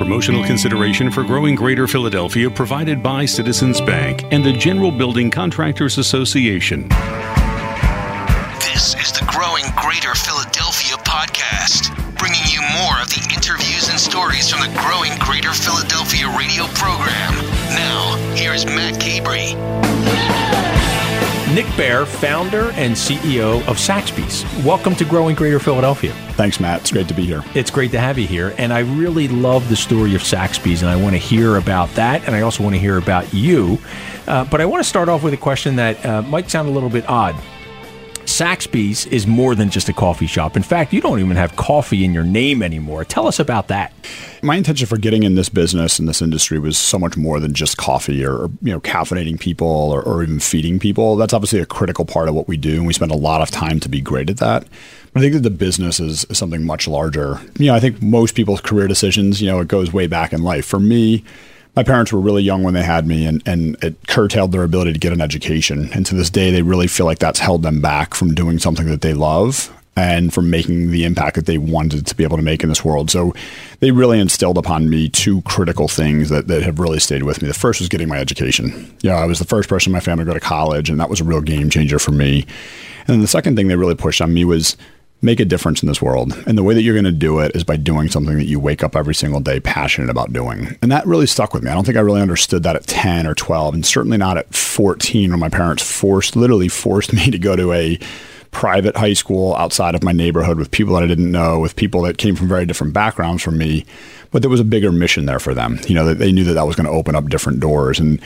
Promotional consideration for growing Greater Philadelphia provided by Citizens Bank and the General Building Contractors Association. This is the Growing Greater Philadelphia podcast, bringing you more of the interviews and stories from the Growing Greater Philadelphia radio program. Now, here's Matt Cabrey. Nick Bayer, founder and CEO of Saxbys. Welcome to Growing Greater Philadelphia. Thanks, Matt. It's great to be here. It's great to have you here. And I really love the story of Saxbys, and I want to hear about that. And I also want to hear about you. Uh, but I want to start off with a question that uh, might sound a little bit odd. Saxbys is more than just a coffee shop. In fact, you don't even have coffee in your name anymore. Tell us about that. My intention for getting in this business in this industry was so much more than just coffee or you know caffeinating people or, or even feeding people. That's obviously a critical part of what we do, and we spend a lot of time to be great at that. I think that the business is, is something much larger. You know, I think most people's career decisions, you know, it goes way back in life. For me, my parents were really young when they had me and, and it curtailed their ability to get an education. And to this day, they really feel like that's held them back from doing something that they love and from making the impact that they wanted to be able to make in this world. So they really instilled upon me two critical things that, that have really stayed with me. The first was getting my education. Know, I was the first person in my family to go to college, and that was a real game changer for me. And then the second thing they really pushed on me was make a difference in this world. And the way that you're going to do it is by doing something that you wake up every single day passionate about doing. And that really stuck with me. I don't think I really understood that at 10 or 12, and certainly not at 14 when my parents forced, literally forced me to go to a private high school outside of my neighborhood with people that I didn't know, with people that came from very different backgrounds from me. But there was a bigger mission there for them. You know, they knew that that was going to open up different doors. And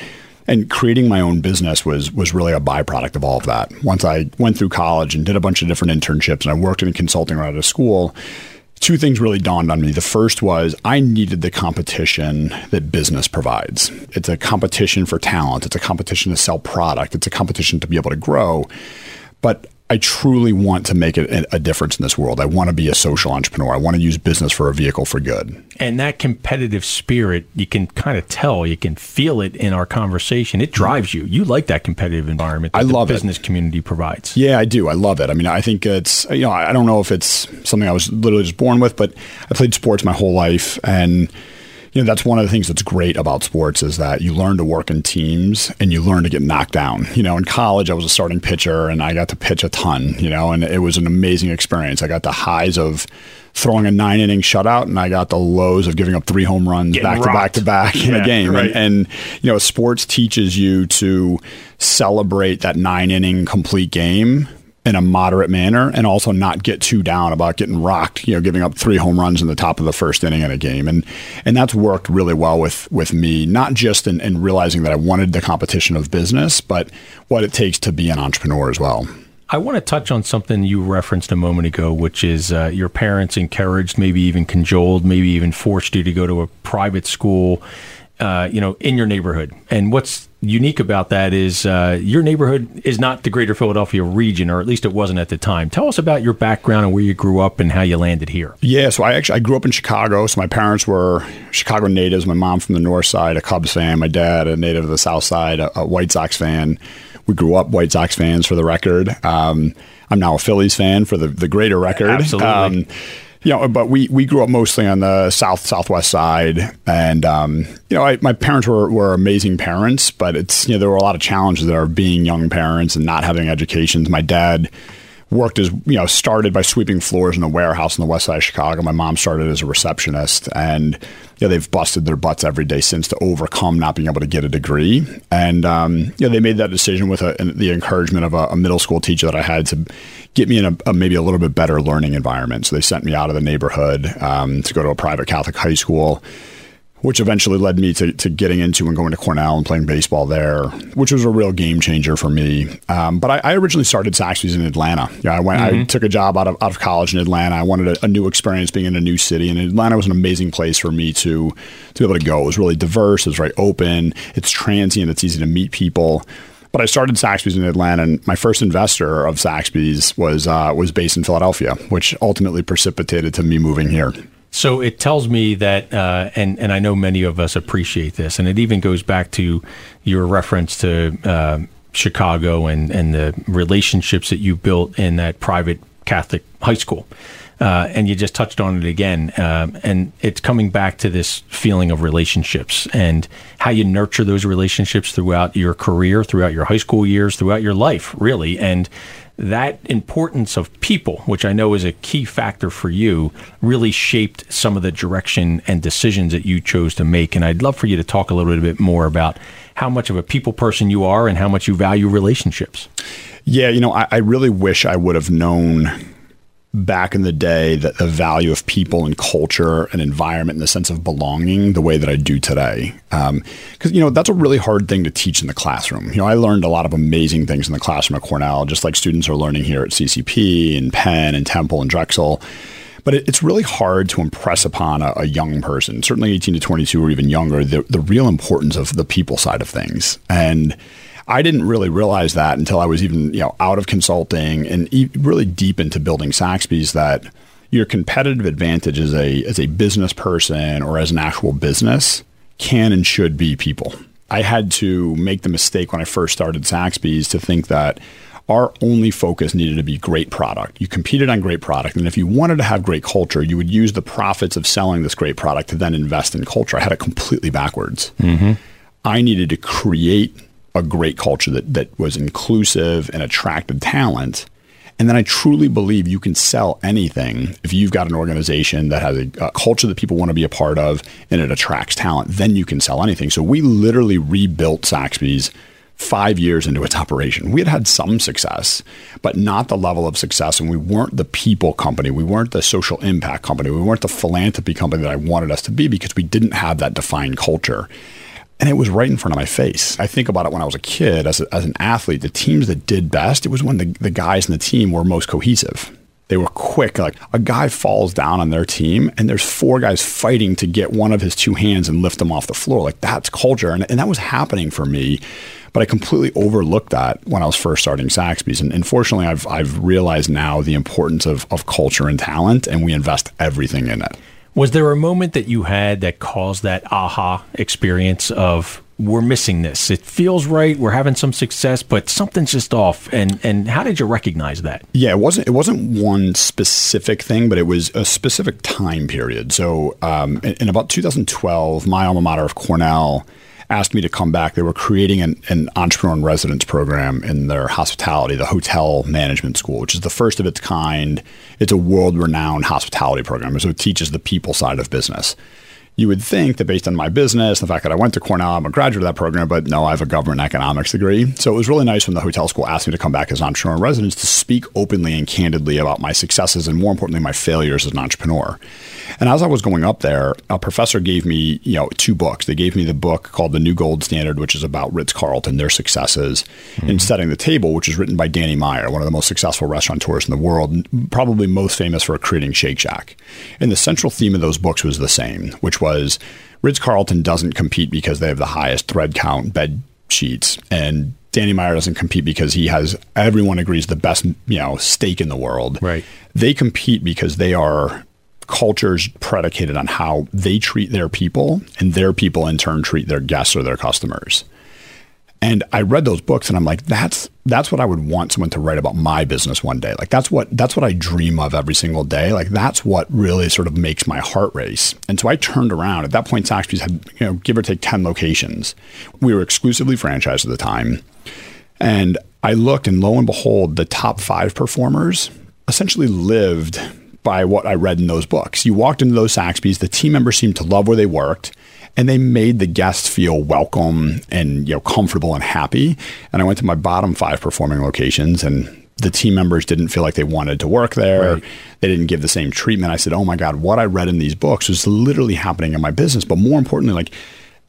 and creating my own business was was really a byproduct of all of that. Once I went through college and did a bunch of different internships and I worked in consulting right out of school, two things really dawned on me. The first was I needed the competition that business provides. It's a competition for talent, it's a competition to sell product, it's a competition to be able to grow. But I truly want to make a, a difference in this world. I want to be a social entrepreneur. I want to use business for a vehicle for good. And that competitive spirit, you can kind of tell, you can feel it in our conversation. It drives you. You like that competitive environment that I love the business it. community provides. Yeah, I do. I love it. I mean, I think it's, you know, I don't know if it's something I was literally just born with, but I played sports my whole life and you know that's one of the things that's great about sports is that you learn to work in teams and you learn to get knocked down. You know in college i was a starting pitcher and i got to pitch a ton you know and it was an amazing experience. I got the highs of throwing a nine inning shutout and i got the lows of giving up three home runs Getting back to back to back in Yeah, a game right. and, and you know sports teaches you to celebrate that nine inning complete game in a moderate manner and also not get too down about getting rocked, you know, giving up three home runs in the top of the first inning in a game. And and that's worked really well with with me, not just in, in realizing that I wanted the competition of business, but what it takes to be an entrepreneur as well. I want to touch on something you referenced a moment ago, which is uh, your parents encouraged, maybe even cajoled, maybe even forced you to go to a private school, uh, you know, in your neighborhood. And what's unique about that is uh, your neighborhood is not the greater Philadelphia region, or at least it wasn't at the time. Tell us about your background and where you grew up and how you landed here. Yeah, so I actually I grew up in Chicago. So my parents were Chicago natives. My mom from the north side, a Cubs fan. My dad, a native of the south side, a, a White Sox fan. We grew up White Sox fans for the record. Um, I'm now a Phillies fan for the, the greater record. Absolutely. Um, you know, but we, we grew up mostly on the south southwest side, and um, you know, I, my parents were, were amazing parents, but it's you know there were a lot of challenges there are being young parents and not having educations. My dad worked as you know started by sweeping floors in a warehouse in the west side of Chicago. My mom started as a receptionist, and know, they've busted their butts every day since to overcome not being able to get a degree. And um, know, they made that decision with a, the encouragement of a, a, middle school teacher that I had to get me in a, a, maybe a little bit better learning environment. So they sent me out of the neighborhood um, to go to a private Catholic high school which eventually led me to, to getting into and going to Cornell and playing baseball there, which was a real game changer for me. Um, but I, I, originally started Saxbys in Atlanta. Yeah, I went. Mm-hmm. I took a job out of out of college in Atlanta. I wanted a, a, new experience being in a new city, and Atlanta was an amazing place for me to to be able to go. It was really diverse. It was very open. It's transient. It's easy to meet people. But I started Saxbys in Atlanta, and my first investor of Saxbys was uh, was based in Philadelphia, which ultimately precipitated to me moving here. So it tells me that, uh, and and I know many of us appreciate this, and it even goes back to your reference to uh, Chicago and and the relationships that you built in that private Catholic high school. uh, and you just touched on it again. Um, and it's coming back to this feeling of relationships and how you nurture those relationships throughout your career, throughout your high school years, throughout your life, really. And that importance of people, which I know is a key factor for you, really shaped some of the direction and decisions that you chose to make. And I'd love for you to talk a little bit more about how much of a people person you are and how much you value relationships. Yeah, you know, I, I really wish I would have known back in the day that the value of people and culture and environment and the sense of belonging the way that I do today. Because, um, you know, that's a really hard thing to teach in the classroom. You know, I learned a lot of amazing things in the classroom at Cornell, just like students are learning here at CCP and Penn and Temple and Drexel. But it, it's really hard to impress upon a, a, young person, certainly 18 to 22 or even younger, the, the real importance of the people side of things. And I didn't really realize that until I was even you know out of consulting and e- really deep into building Saxbys that your competitive advantage as a as a business person or as an actual business can and should be people. I had to make the mistake when I first started Saxbys to think that our only focus needed to be great product. You competed on great product. And if you wanted to have great culture, you would use the profits of selling this great product to then invest in culture. I had it completely backwards. Mm-hmm. I needed to create a great culture that, that was inclusive and attracted talent. And then I truly believe you can sell anything if you've got an organization that has a, a, culture that people want to be a part of and it attracts talent, then you can sell anything. So we literally rebuilt Saxbys five years into its operation. We had had some success, but not the level of success. And we weren't the people company. We weren't the social impact company. We weren't the philanthropy company that I wanted us to be because we didn't have that defined culture and it was right in front of my face. I think about it when I was a kid as, a, as an athlete, the teams that did best, it was when the, the guys in the team were most cohesive. They were quick. Like a guy falls down on their team, and there's four guys fighting to get one of his two hands and lift him off the floor. Like that's culture. And, and that was happening for me. But I completely overlooked that when I was first starting Saxbys. And unfortunately, I've, I've realized now the importance of, of culture and talent, and we invest everything in it. Was there a moment that you had that caused that aha experience of we're missing this. It feels right. We're having some success, but something's just off. And and how did you recognize that? Yeah, it wasn't it wasn't one specific thing, but it was a specific time period. So um, in, in, about 2012, my alma mater of Cornell asked me to come back. They were creating an, an entrepreneur in residence program in their hospitality, the hotel management school, which is the first of its kind. It's a world renowned hospitality program. So it teaches the people side of business you would think that based on my business, the fact that I went to Cornell, I'm a graduate of that program, but no, I have a government economics degree. So it was really nice when the hotel school asked me to come back as an entrepreneur in residence to speak openly and candidly about my successes and more importantly, my failures as an entrepreneur. And as I was going up there, a professor gave me, you know, two books. They gave me the book called The New Gold Standard, which is about Ritz Carlton, their successes mm-hmm. in setting the table, which is written by Danny Meyer, one of the most successful restaurateurs in the world, probably most famous for creating Shake Shack. And the central theme of those books was the same, which was Ritz Carlton doesn't compete because they have the highest thread count bed sheets, and Danny Meyer doesn't compete because he has everyone agrees the best you know steak in the world. Right. They compete because they are cultures predicated on how they treat their people, and their people in turn treat their guests or their customers. And I read those books and I'm like, that's that's what I would want someone to write about my business one day. Like that's what that's what I dream of every single day. Like that's what really sort of makes my heart race. And so I turned around. At that point, Saxbys had, you know, give or take 10 locations. We were exclusively franchised at the time. And I looked and lo and behold, the top five performers essentially lived by what I read in those books. You walked into those Saxbys, the team members seemed to love where they worked and they made the guests feel welcome and you know comfortable and happy. And I went to my bottom five performing locations and the team members didn't feel like they wanted to work there. Right. They didn't give the same treatment. I said, "Oh my god, what I read in these books was literally happening in my business." But more importantly, like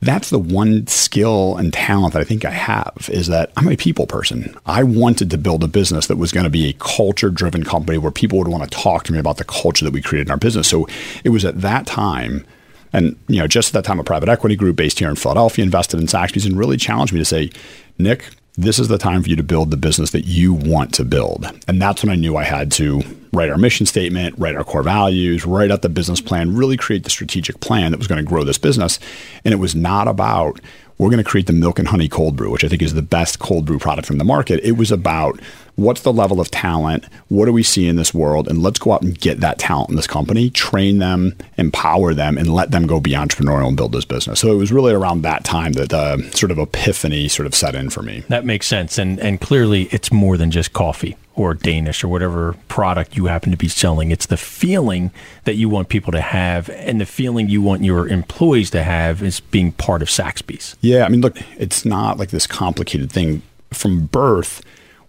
that's the one skill and talent that I think I have is that I'm a people person. I wanted to build a business that was going to be a culture driven company where people would want to talk to me about the culture that we created in our business. So it was at that time and you know, just at that time, a private equity group based here in Philadelphia invested in Saxbys and really challenged me to say, Nick, this is the time for you to build the business that you want to build. And that's when I knew I had to write our mission statement, write our core values, write out the business plan, really create the strategic plan that was going to grow this business. And it was not about we're going to create the milk and honey cold brew, which I think is the best cold brew product in the market. It was about what's the level of talent? What do we see in this world? And let's go out and get that talent in this company, train them, empower them, and let them go be entrepreneurial and build this business. So it was really around that time that uh, sort of epiphany sort of set in for me. That makes sense. And, and clearly, it's more than just coffee or Danish or whatever product you happen to be selling. It's the feeling that you want people to have and the feeling you want your employees to have is being part of Saxbys. Yeah. I mean, look, it's not like this complicated thing. From birth,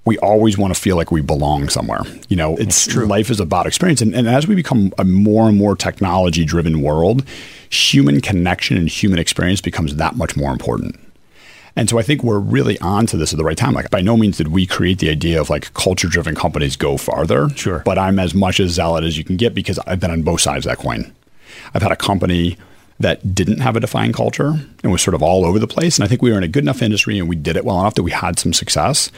we always want to feel like we belong somewhere. You know, it's true. Life is about experience. And, and as we become a more and more technology driven world, human connection and human experience becomes that much more important. And so I think we're really onto this at the right time. Like by no means did we create the idea of like culture driven companies go farther. Sure. But I'm as much as zealot as you can get because I've been on both sides of that coin. I've had a company that didn't have a defined culture and was sort of all over the place. And I think we were in a good enough industry and we did it well enough that we had some success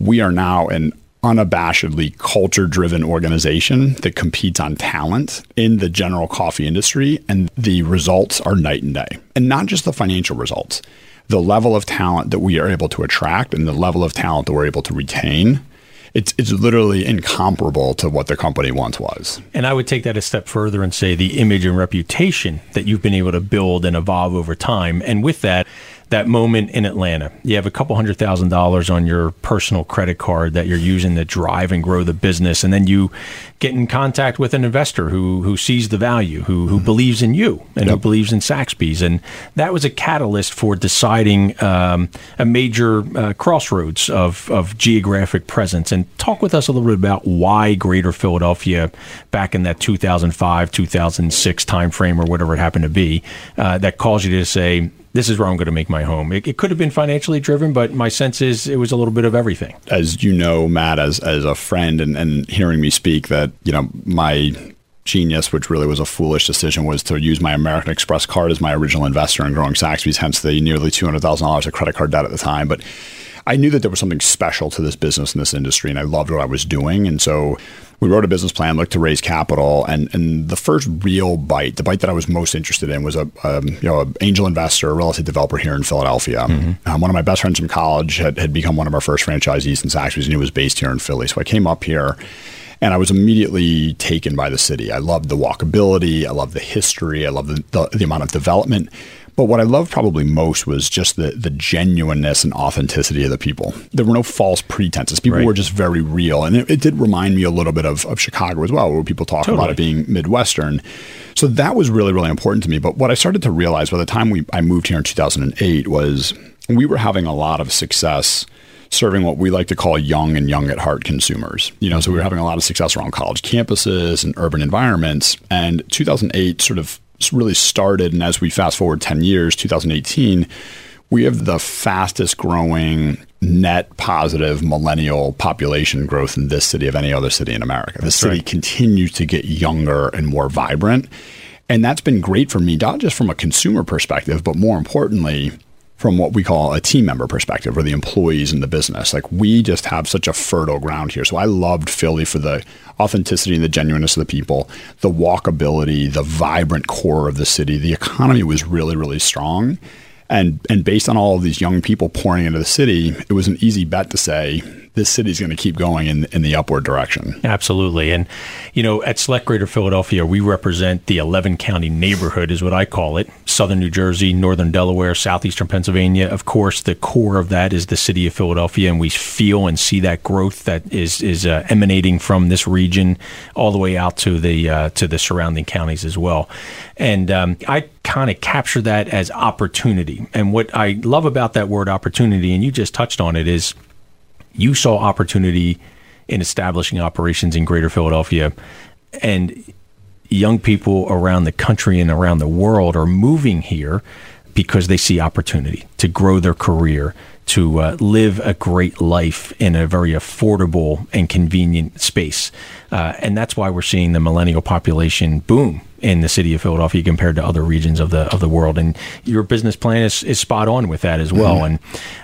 we are now an unabashedly culture driven organization that competes on talent in the general coffee industry. And the results are night and day. And not just the financial results, the level of talent that we are able to attract and the level of talent that we're able to retain. It's, it's literally incomparable to what the company once was. And I would take that a step further and say the image and reputation that you've been able to build and evolve over time. And with that, that moment in Atlanta. You have a couple hundred thousand dollars on your personal credit card that you're using to drive and grow the business, and then you get in contact with an investor who who sees the value, who who believes in you, and yep. who believes in Saxby's, and that was a catalyst for deciding um, a major uh, crossroads of of geographic presence. And talk with us a little bit about why Greater Philadelphia, back in that 2005 2006 timeframe or whatever it happened to be, uh, that caused you to say this is where I'm going to make my home. It, it, could have been financially driven, but my sense is it was a little bit of everything. As you know, Matt, as as a friend and, and hearing me speak, that you know my genius, which really was a foolish decision, was to use my American Express card as my original investor in growing Saxbys, hence the nearly two hundred thousand dollars of credit card debt at the time. But I knew that there was something special to this business and this industry, and I loved what I was doing, and so we wrote a business plan, looked to raise capital, and and the first real bite, the bite that I was most interested in, was a, a you know an angel investor, a real estate developer here in Philadelphia. Mm-hmm. Um, one of my best friends from college had, had become one of our first franchisees in Saxbys, and he was based here in Philly. So I came up here. And I was immediately taken by the city. I loved the walkability. I loved the history. I loved the, the, the amount of development. But what I loved probably most was just the the genuineness and authenticity of the people. There were no false pretenses. People right. were just very real. And it, it, did remind me a little bit of, of Chicago as well, where people talk totally. about it being Midwestern. So that was really, really important to me. But what I started to realize by the time we I moved here in 2008 was we were having a lot of success serving what we like to call young and young at heart consumers. You know, so we were having a lot of success around college campuses and urban environments. And 2008 sort of really started, and as we fast forward 10 years, 2018, we have the fastest growing net positive millennial population growth in this city of any other city in America. The city right. continues to get younger and more vibrant. And that's been great for me, not just from a consumer perspective, but more importantly, from what we call a team member perspective or the employees in the business. Like we just have such a fertile ground here. So I loved Philly for the authenticity and the genuineness of the people, the walkability, the vibrant core of the city. The economy was really, really strong. And and based on all of these young people pouring into the city, it was an easy bet to say this city's going to keep going in, in the upward direction. Absolutely. And, you know, at Select Greater Philadelphia, we represent the 11 county neighborhood, is what I call it Southern New Jersey, Northern Delaware, Southeastern Pennsylvania. Of course, the core of that is the city of Philadelphia, and we feel and see that growth that is, is uh, emanating from this region all the way out to the, uh, to the surrounding counties as well. And um, I kind of capture that as opportunity. And what I love about that word opportunity, and you just touched on it, is you saw opportunity in establishing operations in greater Philadelphia and young people around the country and around the world are moving here because they see opportunity to grow their career, to uh, live a great life in a very affordable and convenient space. Uh, and that's why we're seeing the millennial population boom in the city of Philadelphia compared to other regions of the of the world. And your business plan is, is spot on with that as well. Mm-hmm. And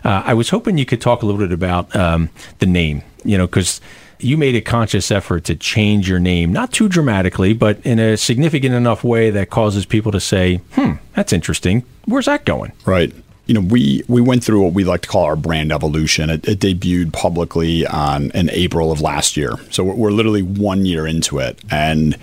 uh, I was hoping you could talk a little bit about um, the name, you know, because you made a conscious effort to change your name, not too dramatically, but in a significant enough way that causes people to say, hmm, that's interesting. Where's that going? Right. you know, we we went through what we like to call our brand evolution. It, it debuted publicly on in April of last year, so we're, we're, literally one year into it, and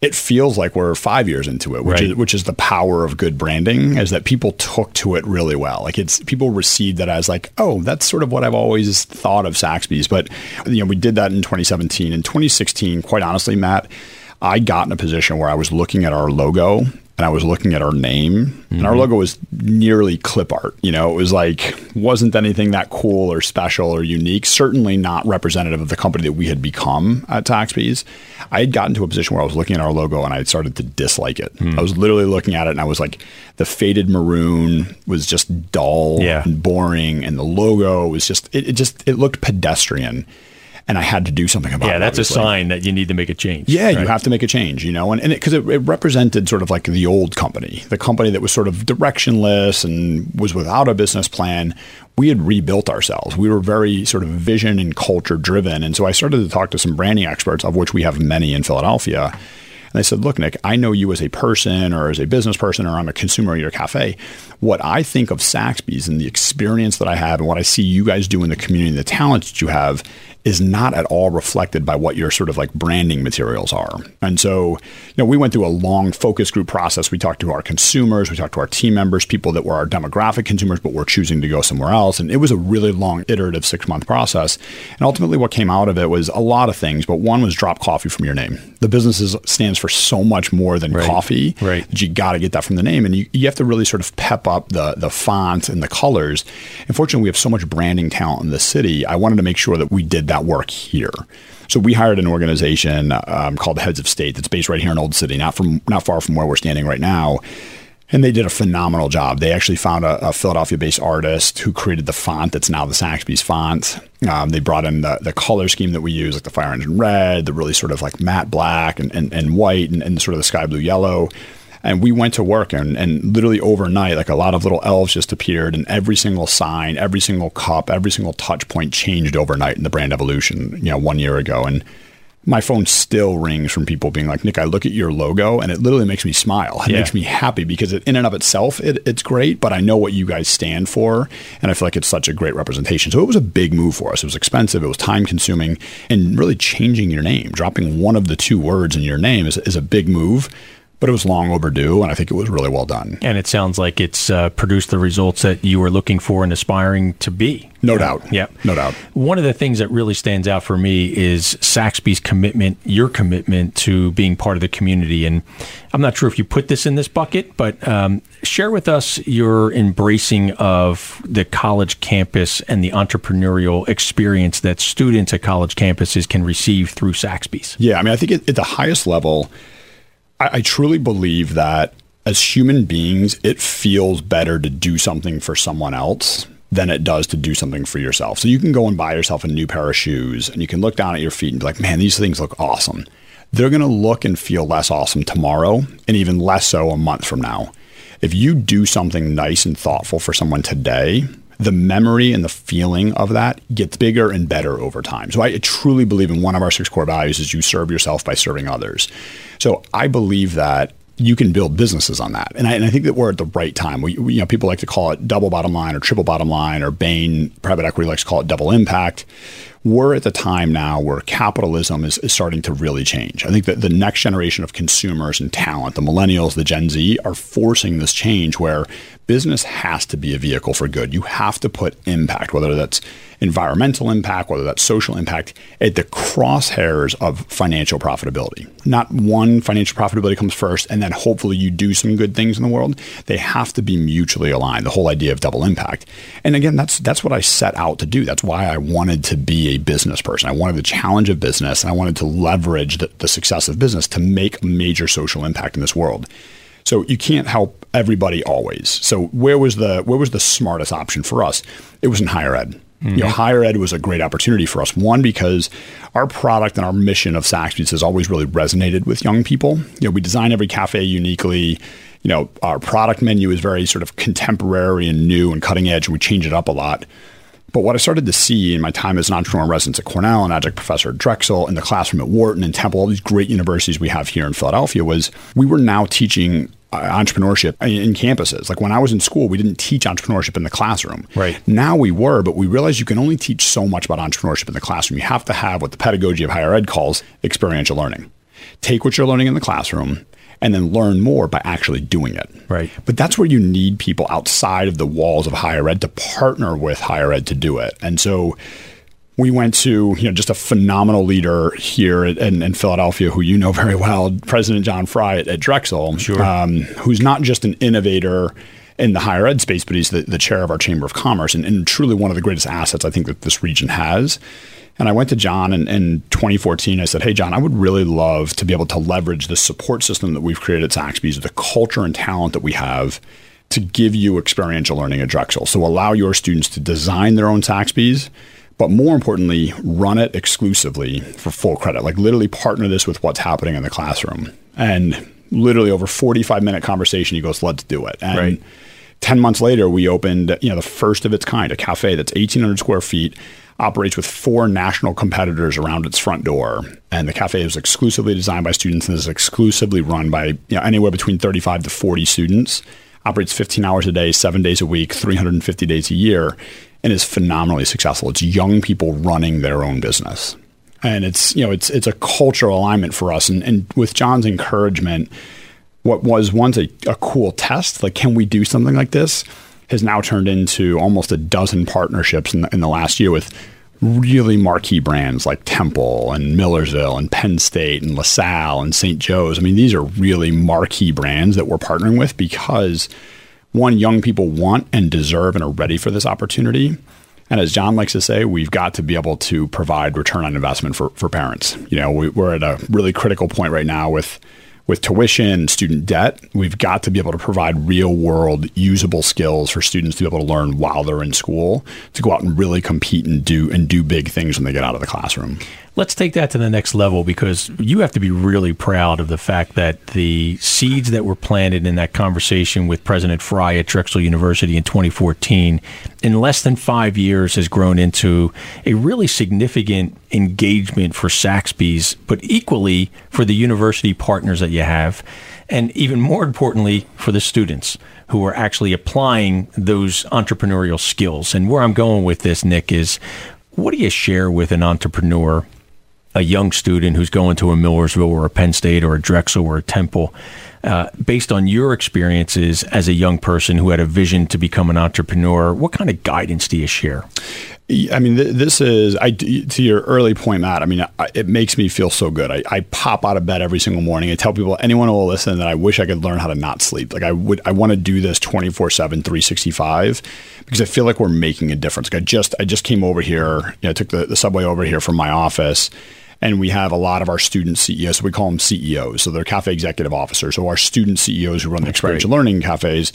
it feels like we're five years into it, which right. is which is the power of good branding. Is that people took to it really well. Like it's people received that as like, oh, that's sort of what I've always thought of Saxbys. But you know, we did that in 2017. In 2016, quite honestly, Matt. I got in a position where I was looking at our logo and I was looking at our name, mm-hmm. and our mm-hmm. logo was nearly clip art. You know, it was like wasn't anything that cool or special or unique. Certainly not representative of the company that we had become at Saxbys. I had gotten to a position where I was looking at our logo and I had started to dislike it. Mm. I was literally looking at it and I was like, the faded maroon was just dull yeah. and boring, and the logo was just it, it just it looked pedestrian and I had to do something about yeah, it. Yeah, that's obviously. a sign that you need to make a change. Yeah, right? you have to make a change, you know, and because it, it, it, represented sort of like the old company, the company that was sort of directionless and was without a business plan. We had rebuilt ourselves. We were very sort of vision and culture driven, and so I started to talk to some branding experts, of which we have many in Philadelphia. And I said, Look, Nick, I know you as a person or as a business person or I'm a consumer at your cafe. What I think of Saxbys and the experience that I have and what I see you guys do in the community, the talent that you have is not at all reflected by what your sort of like branding materials are. And so, you know, we went through a long focus group process. We talked to our consumers, we talked to our team members, people that were our demographic consumers, but were choosing to go somewhere else. And it was a really long, iterative six month process. And ultimately, what came out of it was a lot of things, but one was drop coffee from your name. The business is, stands for so much more than right. coffee. Right. That you got to get that from the name. And you, you have to really sort of pep up the, the font and the colors. Unfortunately, we have so much branding talent in the city. I wanted to make sure that we did that work here. So we hired an organization um, called Heads of State that's based right here in Old City, not from not far from where we're standing right now. And they did a phenomenal job. They actually found a, a Philadelphia-based artist who created the font that's now the Saxbys font. Um, they brought in the, the color scheme that we use, like the fire engine red, the really sort of like matte black and, and, and white, and, and sort of the sky blue yellow. And we went to work and, and literally overnight, like a lot of little elves just appeared and every single sign, every single cup, every single touch point changed overnight in the brand evolution, you know, one year ago. And my phone still rings from people being like, Nick, I look at your logo and it literally makes me smile. It yeah. makes me happy because it, in and of itself, it, it's great, but I know what you guys stand for. And I feel like it's such a great representation. So it was a big move for us. It was expensive, it was time consuming, and really changing your name, dropping one of the two words in your name is, is a big move but it was long overdue, and I think it was really well done. And it sounds like it's uh, produced the results that you were looking for and aspiring to be. No doubt. Yeah. No doubt. One of the things that really stands out for me is Saxby's commitment, your commitment to being part of the community. And I'm not sure if you put this in this bucket, but um, share with us your embracing of the college campus and the entrepreneurial experience that students at college campuses can receive through Saxbys. Yeah. I mean, I think at the highest level, I, I truly believe that as human beings, it feels better to do something for someone else than it does to do something for yourself. So you can go and buy yourself a new pair of shoes and you can look down at your feet and be like, man, these things look awesome. They're going to look and feel less awesome tomorrow and even less so a month from now. If you do something nice and thoughtful for someone today, the memory and the feeling of that gets bigger and better over time. So I truly believe in one of our six core values is you serve yourself by serving others. So I believe that you can build businesses on that. And I, and I, think that we're at the right time. We, we, you know, people like to call it double bottom line or triple bottom line, or Bain private equity likes to call it double impact we're at the time now where capitalism is, is starting to really change. I think that the next generation of consumers and talent, the millennials, the Gen Z, are forcing this change where business has to be a vehicle for good. You have to put impact, whether that's environmental impact, whether that's social impact, at the crosshairs of financial profitability. Not one financial profitability comes first, and then hopefully you do some good things in the world. They have to be mutually aligned. The whole idea of double impact. And again, that's that's what I set out to do. That's why I wanted to be a business person. I wanted the challenge of business, and I wanted to leverage the, the success of business to make a major social impact in this world. So you can't help everybody always. So where was the where was the smartest option for us? It was in higher ed. Mm-hmm. You know, higher ed was a great opportunity for us. One, because our product and our mission of Saxbys has always really resonated with young people. You know, we design every cafe uniquely. You know, our product menu is very sort of contemporary and new and cutting edge. and We change it up a lot. But what I started to see in my time as an entrepreneur in residence at Cornell, and adjunct professor at Drexel, in the classroom at Wharton and Temple, all these great universities we have here in Philadelphia, was we were now teaching Uh, entrepreneurship in campuses. Like when I was in school, we didn't teach entrepreneurship in the classroom. Right. Now we were, but we realized you can only teach so much about entrepreneurship in the classroom. You have to have what the pedagogy of higher ed calls experiential learning. Take what you're learning in the classroom and then learn more by actually doing it. Right. But that's where you need people outside of the walls of higher ed to partner with higher ed to do it. And so we went to you know just a phenomenal leader here in, in Philadelphia, who you know very well, President John Fry at, at Drexel, sure. um, who's not just an innovator in the higher ed space, but he's the, the chair of our Chamber of Commerce and, and, truly one of the greatest assets I think that this region has. And I went to John in, in 2014. I said, Hey, John, I would really love to be able to leverage the support system that we've created at Saxbys, the culture and talent that we have to give you experiential learning at Drexel. So allow your students to design their own Saxbys but more importantly, run it exclusively for full credit. Like literally partner this with what's happening in the classroom. And literally over 45 minute conversation, he goes, let's do it. And right. 10 months later, we opened, you know, the first of its kind, a cafe that's 1,800 square feet, operates with four national competitors around its front door. And the cafe is exclusively designed by students and is exclusively run by, you know, anywhere between 35 to 40 students. Operates 15 hours a day, seven days a week, 350 days a year and is phenomenally successful. It's young people running their own business. And it's, you know, it's it's a cultural alignment for us. And, and with John's encouragement, what was once a, a cool test, like can we do something like this, has now turned into almost a dozen partnerships in the, in the last year with really marquee brands like Temple and Millersville and Penn State and LaSalle and St. Joe's. I mean, these are really marquee brands that we're partnering with because – one, young people want and deserve and are ready for this opportunity. And as John likes to say, we've got to be able to provide return on investment for, for parents. You know, we, we're at a really critical point right now with with tuition, student debt, we've got to be able to provide real world usable skills for students to be able to learn while they're in school to go out and really compete and do and do big things when they get out of the classroom. Let's take that to the next level because you have to be really proud of the fact that the seeds that were planted in that conversation with President Fry at Drexel University in 2014 in less than five years has grown into a really significant engagement for Saxbys, but equally for the university partners that you have, and even more importantly, for the students who are actually applying those entrepreneurial skills. And where I'm going with this, Nick, is what do you share with an entrepreneur a young student who's going to a Millersville or a Penn State or a Drexel or a Temple, uh, based on your experiences as a young person who had a vision to become an entrepreneur, what kind of guidance do you share? I mean, this is I, to your early point, Matt. I mean, it makes me feel so good. I, I, pop out of bed every single morning. I tell people, anyone who will listen, that I wish I could learn how to not sleep. Like I would, I want to do this 24 7, 365 because I feel like we're making a difference. Like I just, I just came over here, you know, I took the, the subway over here from my office and we have a lot of our student CEOs. So we call them CEOs. So they're cafe executive officers. So our student CEOs who run the experiential learning cafes.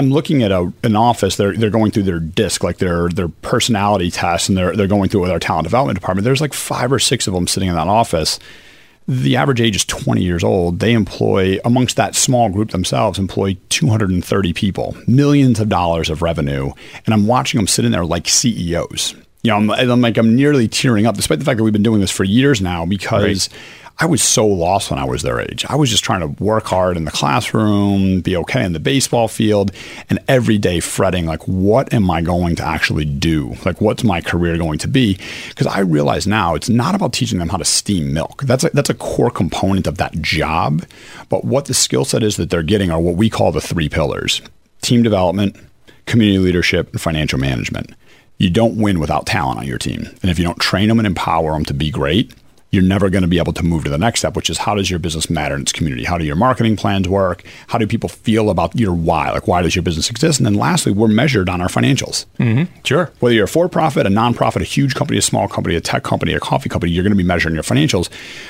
I'm looking at a, an office. They're they're going through their disc, like their their personality tests, and they're they're going through it with our talent development department. There's like five or six of them sitting in that office. The average age is 20 years old. They employ, amongst that small group themselves, employ 230 people, millions of dollars of revenue. And I'm watching them sit in there like CEOs you know, I'm, I'm, like I'm nearly tearing up, despite the fact that we've been doing this for years now, because right. I was so lost when I was their age. I was just trying to work hard in the classroom, be okay in the baseball field, and every day fretting like, what am I going to actually do? Like, what's my career going to be? Because I realize now it's not about teaching them how to steam milk. That's a, that's a core component of that job. But what the skill set is that they're getting are what we call the three pillars: team development, community leadership, and financial management you don't win without talent on your team. And if you don't train them and empower them to be great, you're never going to be able to move to the next step, which is how does your business matter in its community? How do your marketing plans work? How do people feel about your why? Like, why does your business exist? And then lastly, we're measured on our financials. Mm-hmm. Sure. Whether you're a for profit, a nonprofit, a huge company, a small company, a tech company, a coffee company, you're going to be measuring your financials.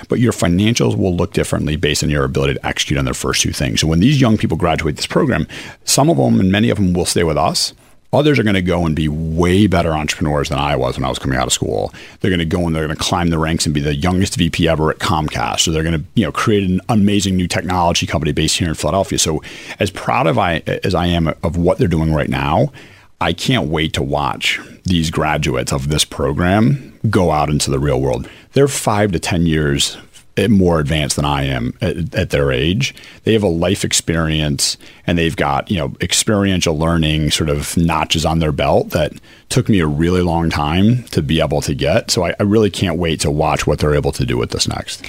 But your financials will look differently based on your ability to execute on their first two things. So when these young people graduate this program, some of them and many of them will stay with us Others are going to go and be way better entrepreneurs than I was when I was coming out of school. They're going to go and they're going to climb the ranks and be the youngest VP ever at Comcast. So they're going to, you know, create an amazing new technology company based here in Philadelphia. So as proud of I as I am of what they're doing right now, I can't wait to watch these graduates of this program go out into the real world. They're five to ten years Eh, more advanced than I am at, at, their age. They have a life experience and they've got, you know, experiential learning sort of notches on their belt that took me a really long time to be able to get. So I, I really can't wait to watch what they're able to do with this next.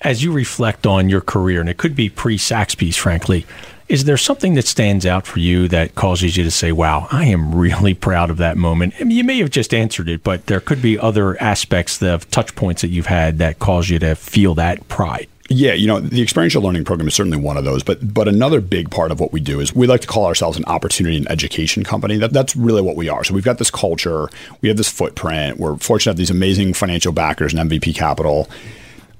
As you reflect on your career, and it could be pre Saxbys, frankly, is there something that stands out for you that causes you to say, wow, I am really proud of that moment? I mean, you may have just answered it, but there could be other aspects of touch points that you've had that cause you to feel that pride. Yeah, you know, the experiential learning program is certainly one of those. But but another big part of what we do is we like to call ourselves an opportunity and education company. That that's really what we are. So we've got this culture, we have this footprint. We're fortunate to have these amazing financial backers and MVP capital.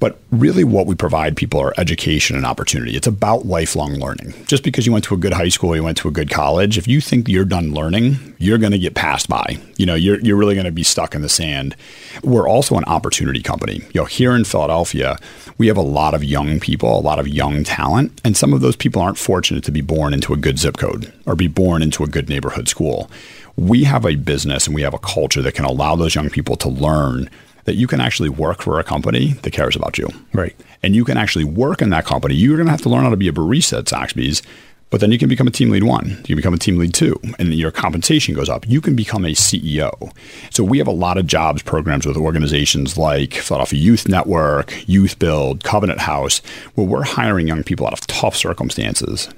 But really, what we provide people are education and opportunity. It's about lifelong learning. Just because you went to a good high school, you went to a good college, if you think you're done learning, you're going to get passed by. You know, you're, you're really going to be stuck in the sand. We're also an opportunity company. You know, here in Philadelphia, we have a lot of young people, a lot of young talent, and some of those people aren't fortunate to be born into a good zip code or be born into a good neighborhood school. We have a business and we have a culture that can allow those young people to learn that you can actually work for a company that cares about you. Right. And you can actually work in that company. You're going to have to learn how to be a barista at Saxbys, but then you can become a team lead one. You can become a team lead two, and your compensation goes up. You can become a CEO. So we have a lot of jobs programs with organizations like Philadelphia Youth Network, Youth Build, Covenant House, where we're hiring young people out of tough circumstances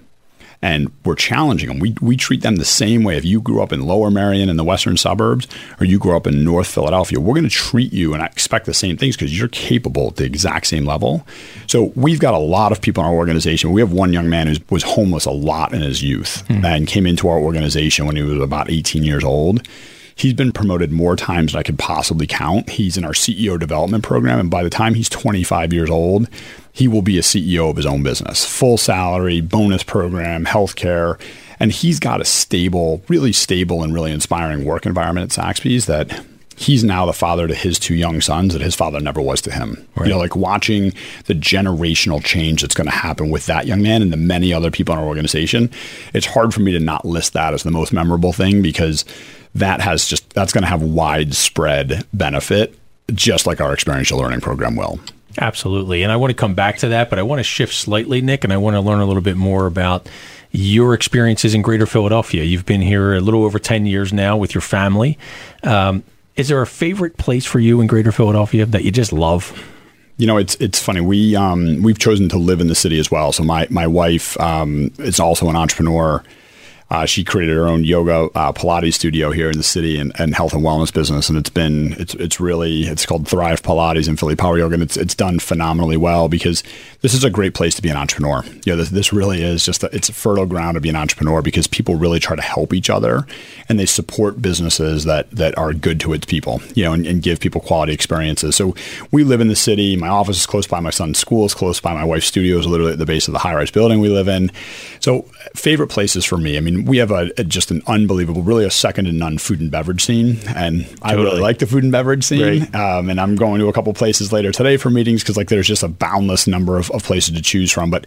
and we're challenging them. We, we treat them the same way. If you grew up in Lower Merion in the western suburbs or you grew up in North Philadelphia, we're going to treat you and expect the same things because you're capable at the exact same level. So we've got a lot of people in our organization. We have one young man who was homeless a lot in his youth mm. and came into our organization when he was about 18 years old. He's been promoted more times than I could possibly count. He's in our CEO development program. And by the time he's 25 years old, he will be a CEO of his own business, full salary, bonus program, healthcare. And he's got a stable, really stable and really inspiring work environment at Saxbys that he's now the father to his two young sons that his father never was to him. Right. You know, like watching the generational change that's going to happen with that young man and the many other people in our organization. It's hard for me to not list that as the most memorable thing because that has just that's going to have widespread benefit, just like our experiential learning program will. Absolutely, and I want to come back to that, but I want to shift slightly, Nick, and I want to learn a little bit more about your experiences in Greater Philadelphia. You've been here a little over ten years now with your family. Um, is there a favorite place for you in Greater Philadelphia that you just love? You know, it's it's funny. We um, we've chosen to live in the city as well. So my my wife um, is also an entrepreneur uh, she created her own yoga uh, Pilates studio here in the city and, and, health and wellness business, and it's been it's it's really it's called Thrive Pilates and Philly Power Yoga, and it's it's done phenomenally well because this is a great place to be an entrepreneur. You know, this, this really is just a, it's a fertile ground to be an entrepreneur because people really try to help each other and they support businesses that that are good to its people. You know, and, and give people quality experiences. So we live in the city. My office is close by. My son's school is close by. My wife's studio is literally at the base of the high rise building we live in. So favorite places for me. I mean we have a, a, just an unbelievable, really a second to none food and beverage scene, and totally. I really like the food and beverage scene. Um, and I'm going to a couple places later today for meetings because like there's just a boundless number of, of places to choose from. But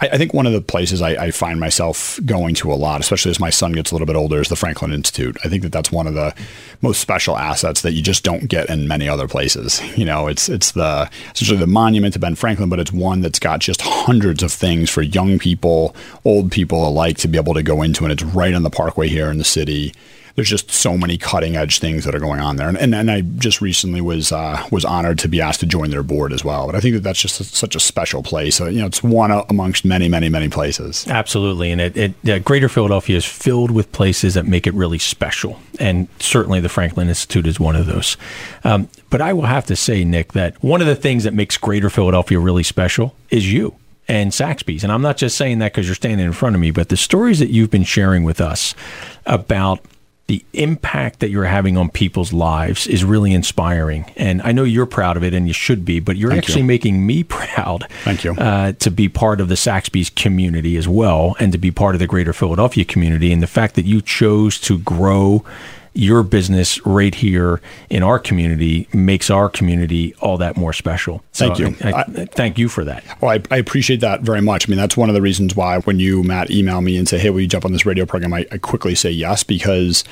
I, I think one of the places I, I, find myself going to a lot, especially as my son gets a little bit older, is the Franklin Institute. I think that that's one of the most special assets that you just don't get in many other places. You know, it's it's the essentially the monument to Ben Franklin, but it's one that's got just hundreds of things for young people, old people alike to be able to go into, and it's right on the parkway here in the city. There's just so many cutting edge things that are going on there, and and, and I just recently was uh, was honored to be asked to join their board as well. But I think that that's just a, such a special place. So, you know, it's one amongst many, many, many places. Absolutely, and it, it Greater Philadelphia is filled with places that make it really special, and certainly the Franklin Institute is one of those. Um, but I will have to say, Nick, that one of the things that makes Greater Philadelphia really special is you and Saxbys. And I'm not just saying that because you're standing in front of me, but the stories that you've been sharing with us about the impact that you're having on people's lives is really inspiring. And I know you're proud of it and you should be, but you're Thank actually you. making me proud. Thank you. Uh, to be part of the Saxbys community as well and to be part of the greater Philadelphia community. And the fact that you chose to grow your business right here in our community makes our community all that more special. So thank you. I, I, I, thank you for that. Well, I, appreciate that very much. I mean, that's one of the reasons why when you, Matt, email me and say, hey, will you jump on this radio program? I, quickly say yes because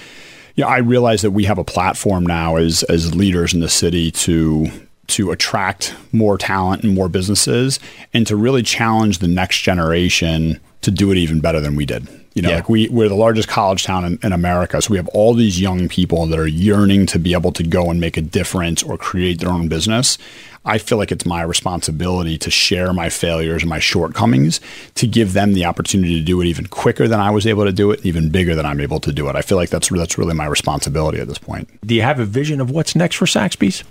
you know, I realize that we have a platform now as, as leaders in the city to to attract more talent and more businesses and to really challenge the next generation to do it even better than we did. You know, Yeah. like we, we're the largest college town in, in America. So we have all these young people that are yearning to be able to go and make a difference or create their own business. I feel like it's my responsibility to share my failures and my shortcomings to give them the opportunity to do it even quicker than I was able to do it, even bigger than I'm able to do it. I feel like that's that's really my responsibility at this point. Do you have a vision of what's next for Saxbys?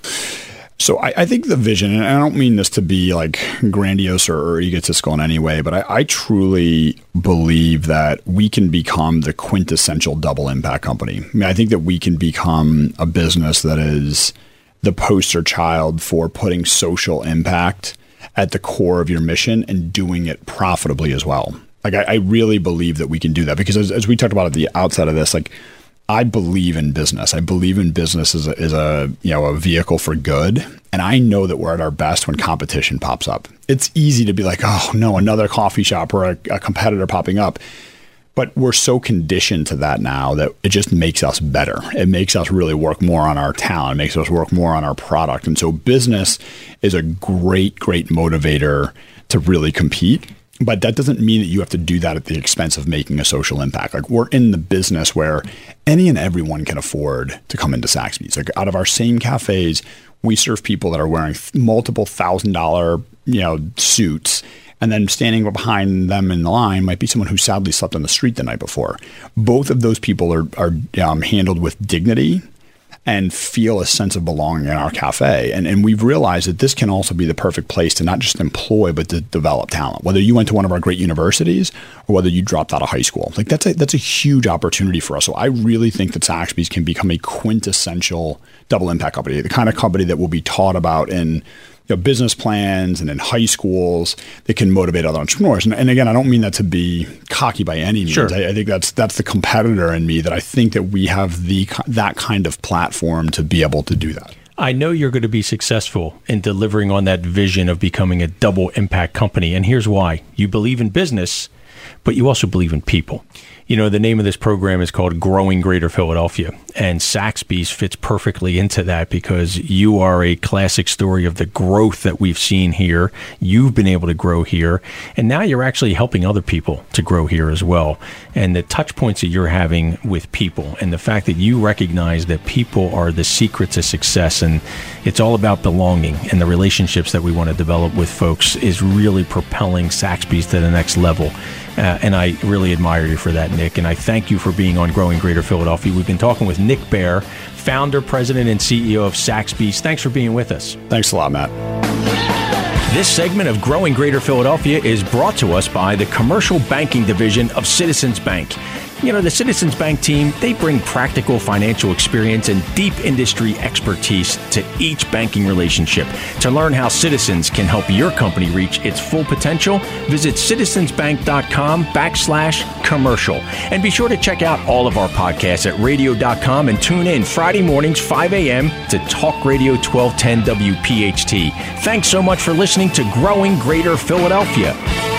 So I, I think the vision, and I don't mean this to be like grandiose or, or egotistical in any way, but I, I truly believe that we can become the quintessential double impact company. I mean, I think that we can become a business that is the poster child for putting social impact at the core of your mission and doing it profitably as well. Like I, really believe that we can do that because as, as we talked about at the outset of this, like I believe in business. I believe in business as a, as a you know a vehicle for good, and I know that we're at our best when competition pops up. It's easy to be like, oh no, another coffee shop or a, a competitor popping up, but we're so conditioned to that now that it just makes us better. It makes us really work more on our talent. It makes us work more on our product, and so business is a great, great motivator to really compete but that doesn't mean that you have to do that at the expense of making a social impact. Like we're in the business where any and everyone can afford to come into Saxbys. Like out of our same cafes, we serve people that are wearing multiple thousand dollar, you know, suits. And then standing behind them in the line might be someone who sadly slept on the street the night before. Both of those people are, are um, handled with dignity and feel a sense of belonging in our cafe. And, and we've realized that this can also be the perfect place to not just employ, but to develop talent. Whether you went to one of our great universities or whether you dropped out of high school, like that's a, that's a huge opportunity for us. So I really think that Saxbys can become a quintessential double impact company, the kind of company that will be taught about in you know, business plans and in high schools that can motivate other entrepreneurs. And, and again, I don't mean that to be cocky by any means. Sure. I, I think that's that's the competitor in me that I think that we have the that kind of platform to be able to do that. I know you're going to be successful in delivering on that vision of becoming a double impact company. And here's why you believe in business, but you also believe in people. You know, the name of this program is called Growing Greater Philadelphia, and Saxbys fits perfectly into that because you are a classic story of the growth that we've seen here. You've been able to grow here, and now you're actually helping other people to grow here as well. And the touch points that you're having with people, and the fact that you recognize that people are the secret to success, and it's all about belonging and the relationships that we want to develop with folks is really propelling Saxbys to the next level. Uh, and I really admire you for that, Nick. And I thank you for being on Growing Greater Philadelphia. We've been talking with Nick Bayer, founder, president, and CEO of Saxbys. Thanks for being with us. Thanks a lot, Matt. This segment of Growing Greater Philadelphia is brought to us by the Commercial Banking Division of Citizens Bank. You know, the Citizens Bank team, they bring practical financial experience and deep industry expertise to each banking relationship. To learn how Citizens can help your company reach its full potential, visit citizensbank.com backslash commercial. And be sure to check out all of our podcasts at radio.com and tune in Friday mornings, 5 a.m. to Talk Radio 1210 WPHT. Thanks so much for listening to Growing Greater Philadelphia.